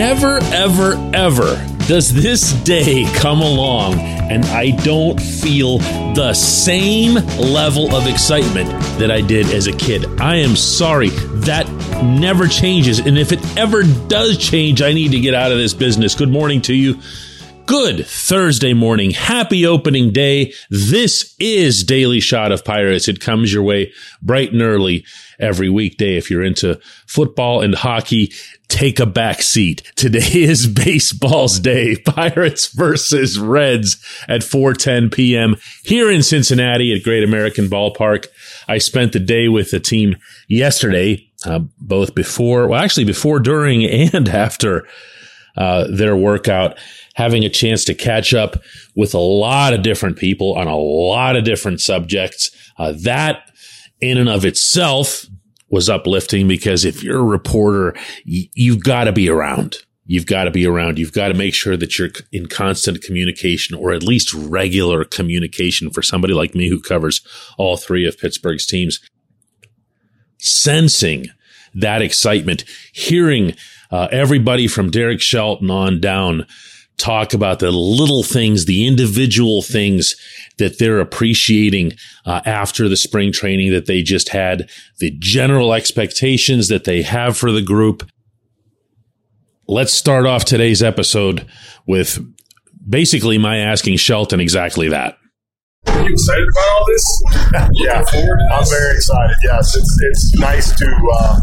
Never, ever, ever does this day come along and I don't feel the same level of excitement that I did as a kid. I am sorry. That never changes. And if it ever does change, I need to get out of this business. Good morning to you. Good Thursday morning. Happy opening day. This is Daily Shot of Pirates. It comes your way bright and early every weekday. If you're into football and hockey, take a back seat. Today is baseball's day. Pirates versus Reds at 4:10 p.m. here in Cincinnati at Great American Ballpark. I spent the day with the team yesterday, uh, both before, well, actually before, during, and after uh, their workout having a chance to catch up with a lot of different people on a lot of different subjects. Uh, that in and of itself was uplifting because if you're a reporter, you've got to be around. You've got to be around. You've got to make sure that you're in constant communication or at least regular communication for somebody like me who covers all three of Pittsburgh's teams. Sensing that excitement, hearing uh, everybody from Derek Shelton on down talk about the little things, the individual things that they're appreciating uh, after the spring training that they just had, the general expectations that they have for the group. Let's start off today's episode with basically my asking Shelton exactly that. Are you excited about all this? yeah, I'm very excited. Yes, it's it's nice to uh,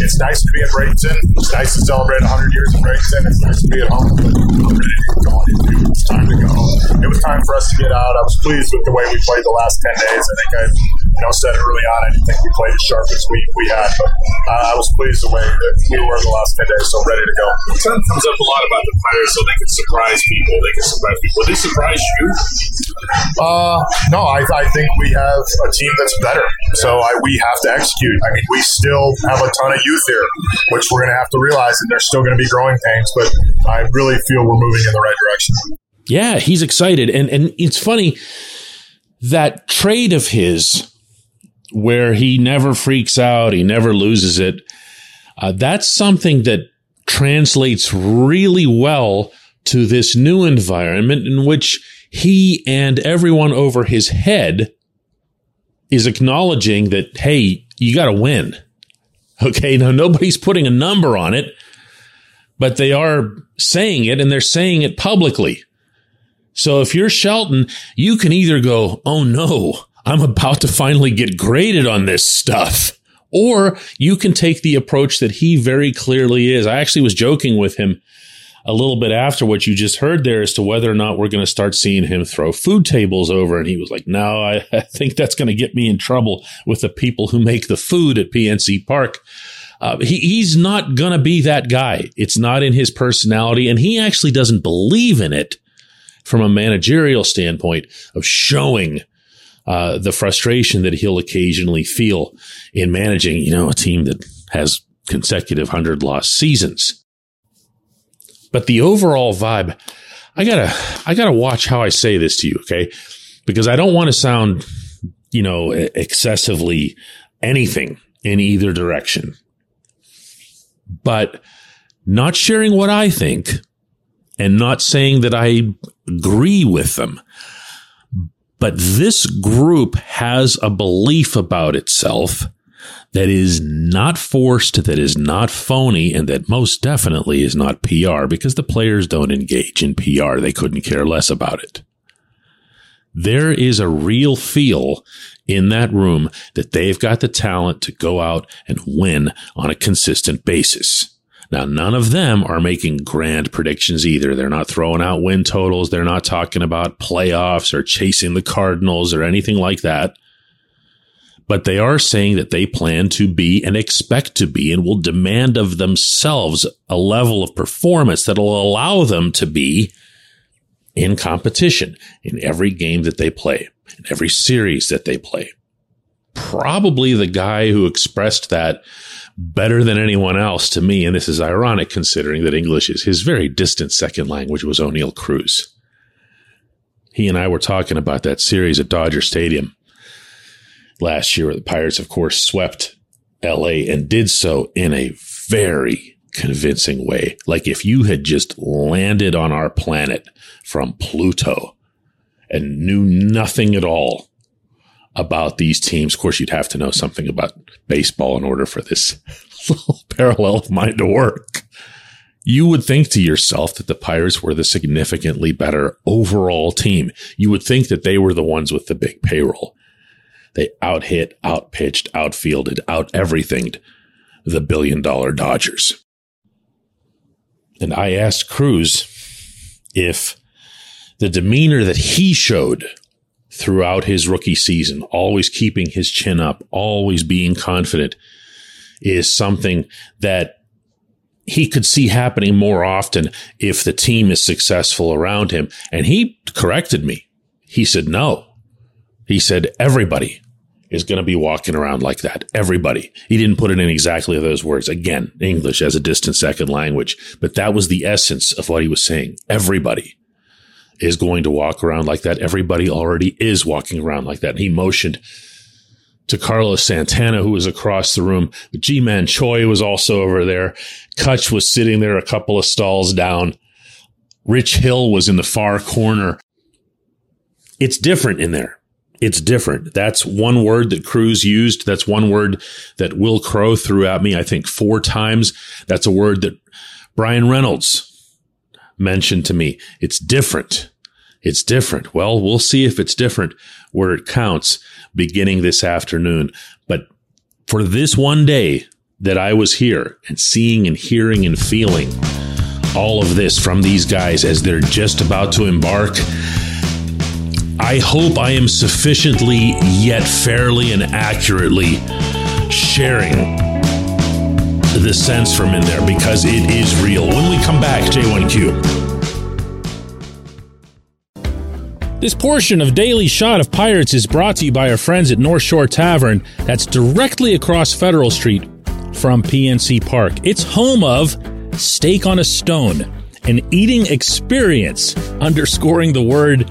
it's nice to be in Bradenton. It's nice to celebrate 100 years in Bradenton. It's nice to be at home. I'm ready to get going. It's time to go. It was time for us to get out. I was pleased with the way we played the last 10 days. I think I you know said early on I didn't think we played as sharp as we, we had, but uh, I was pleased the way that we were the last 10 days. So ready to go. It comes up a lot about the players, so they can surprise people. They can surprise people. They surprise you? Uh, no, I, I think we have a team that's better. So I, we have to execute. I mean, we still have a ton of youth here, which we're going to have to realize that there's still going to be growing pains. But I really feel we're moving in the right direction. Yeah, he's excited, and and it's funny that trade of his, where he never freaks out, he never loses it. Uh, that's something that translates really well to this new environment in which he and everyone over his head is acknowledging that, hey, you got to win. Okay. Now, nobody's putting a number on it, but they are saying it and they're saying it publicly. So if you're Shelton, you can either go, oh no, I'm about to finally get graded on this stuff. Or you can take the approach that he very clearly is. I actually was joking with him a little bit after what you just heard there as to whether or not we're going to start seeing him throw food tables over. And he was like, no, I, I think that's going to get me in trouble with the people who make the food at PNC Park. Uh, he, he's not going to be that guy. It's not in his personality. And he actually doesn't believe in it from a managerial standpoint of showing uh, the frustration that he'll occasionally feel in managing, you know, a team that has consecutive hundred loss seasons. But the overall vibe, I gotta, I gotta watch how I say this to you, okay? Because I don't want to sound, you know, excessively anything in either direction. But not sharing what I think and not saying that I agree with them. But this group has a belief about itself that is not forced, that is not phony, and that most definitely is not PR because the players don't engage in PR. They couldn't care less about it. There is a real feel in that room that they've got the talent to go out and win on a consistent basis. Now, none of them are making grand predictions either. They're not throwing out win totals. They're not talking about playoffs or chasing the Cardinals or anything like that but they are saying that they plan to be and expect to be and will demand of themselves a level of performance that will allow them to be in competition in every game that they play, in every series that they play. Probably the guy who expressed that better than anyone else to me, and this is ironic considering that English is his very distant second language, was Oneil Cruz. He and I were talking about that series at Dodger Stadium last year. The Pirates, of course, swept LA and did so in a very convincing way. Like if you had just landed on our planet from Pluto and knew nothing at all about these teams. Of course, you'd have to know something about baseball in order for this little parallel of mine to work. You would think to yourself that the Pirates were the significantly better overall team. You would think that they were the ones with the big payroll. They out hit, out pitched, outfielded, out everythinged the billion dollar Dodgers. And I asked Cruz if the demeanor that he showed throughout his rookie season, always keeping his chin up, always being confident, is something that he could see happening more often if the team is successful around him. And he corrected me. He said, no. He said, everybody is going to be walking around like that. Everybody. He didn't put it in exactly those words. Again, English as a distant second language, but that was the essence of what he was saying. Everybody is going to walk around like that. Everybody already is walking around like that. And he motioned to Carlos Santana, who was across the room. Ji-Man Choi was also over there. Cutch was sitting there a couple of stalls down. Rich Hill was in the far corner. It's different in there. It's different. That's one word that Cruz used. That's one word that Wil Crowe threw at me, I think, four times. That's a word that Bryan Reynolds mentioned to me. It's different. It's different. Well, we'll see if it's different where it counts beginning this afternoon. But for this one day that I was here and seeing and hearing and feeling all of this from these guys as they're just about to embark, I hope I am sufficiently yet fairly and accurately sharing the sense from in there because it is real. When we come back, J1Q. This portion of Daily Shot of Pirates is brought to you by our friends at North Shore Tavern, that's directly across Federal Street from PNC Park. It's home of Steak on a Stone, an eating experience, underscoring the word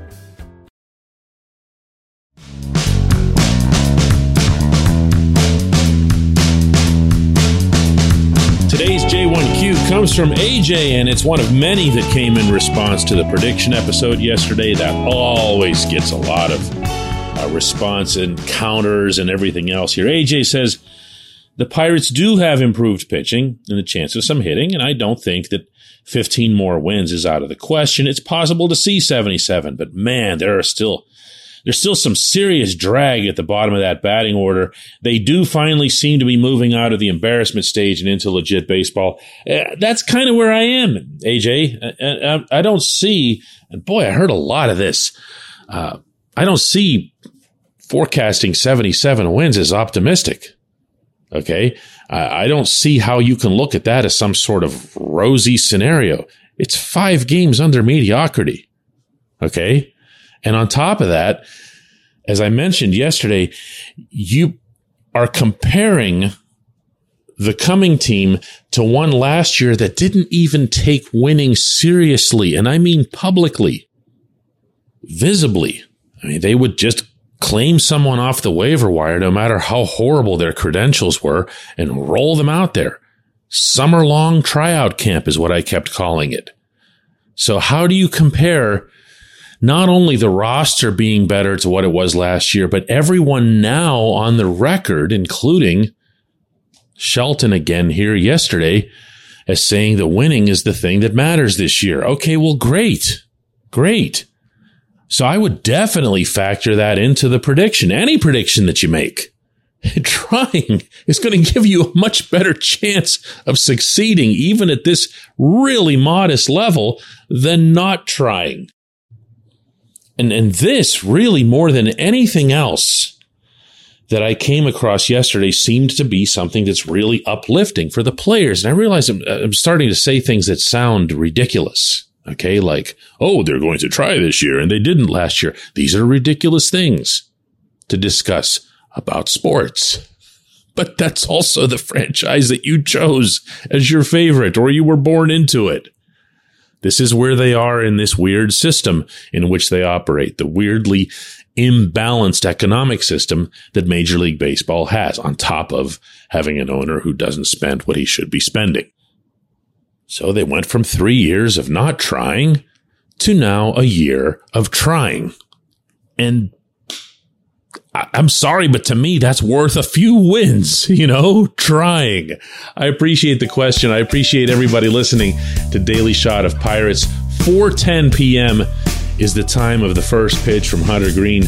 Comes from AJ, and it's one of many that came in response to the prediction episode yesterday. That always gets a lot of uh, response and counters and everything else here. AJ says the Pirates do have improved pitching and the chance of some hitting, and I don't think that 15 more wins is out of the question. It's possible to see 77, but man, there are still there's still some serious drag at the bottom of that batting order. They do finally seem to be moving out of the embarrassment stage and into legit baseball. Uh, that's kind of where I am, AJ. I, I, I, don't see, and boy, I heard a lot of this. Uh, I don't see forecasting 77 wins as optimistic. Okay. I, I don't see how you can look at that as some sort of rosy scenario. It's five games under mediocrity. Okay. And on top of that, as I mentioned yesterday, you are comparing the coming team to one last year that didn't even take winning seriously. And I mean publicly, visibly. I mean, they would just claim someone off the waiver wire, no matter how horrible their credentials were, and roll them out there. Summer long tryout camp is what I kept calling it. So how do you compare not only the roster being better to what it was last year, but everyone now on the record, including Shelton again here yesterday, as saying the winning is the thing that matters this year. Okay, well, great. Great. So I would definitely factor that into the prediction, any prediction that you make. Trying is going to give you a much better chance of succeeding, even at this really modest level, than not trying. And, and this really more than anything else that I came across yesterday seemed to be something that's really uplifting for the players. And I realize I'm, I'm starting to say things that sound ridiculous. Okay. Like, oh, they're going to try this year and they didn't last year. These are ridiculous things to discuss about sports. but that's also the franchise that you chose as your favorite or you were born into it. This is where they are in this weird system in which they operate, the weirdly imbalanced economic system that Major League Baseball has, on top of having an owner who doesn't spend what he should be spending. So they went from three years of not trying to now a year of trying. And I'm sorry, but to me, that's worth a few wins, you know, trying. I appreciate the question. I appreciate everybody listening to Daily Shot of Pirates. 4:10 p.m. is the time of the first pitch from Hunter Greene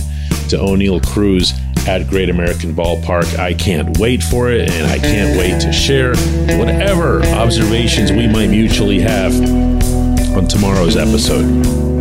to Oneil Cruz at Great American Ballpark. I can't wait for it, and I can't wait to share whatever observations we might mutually have on tomorrow's episode.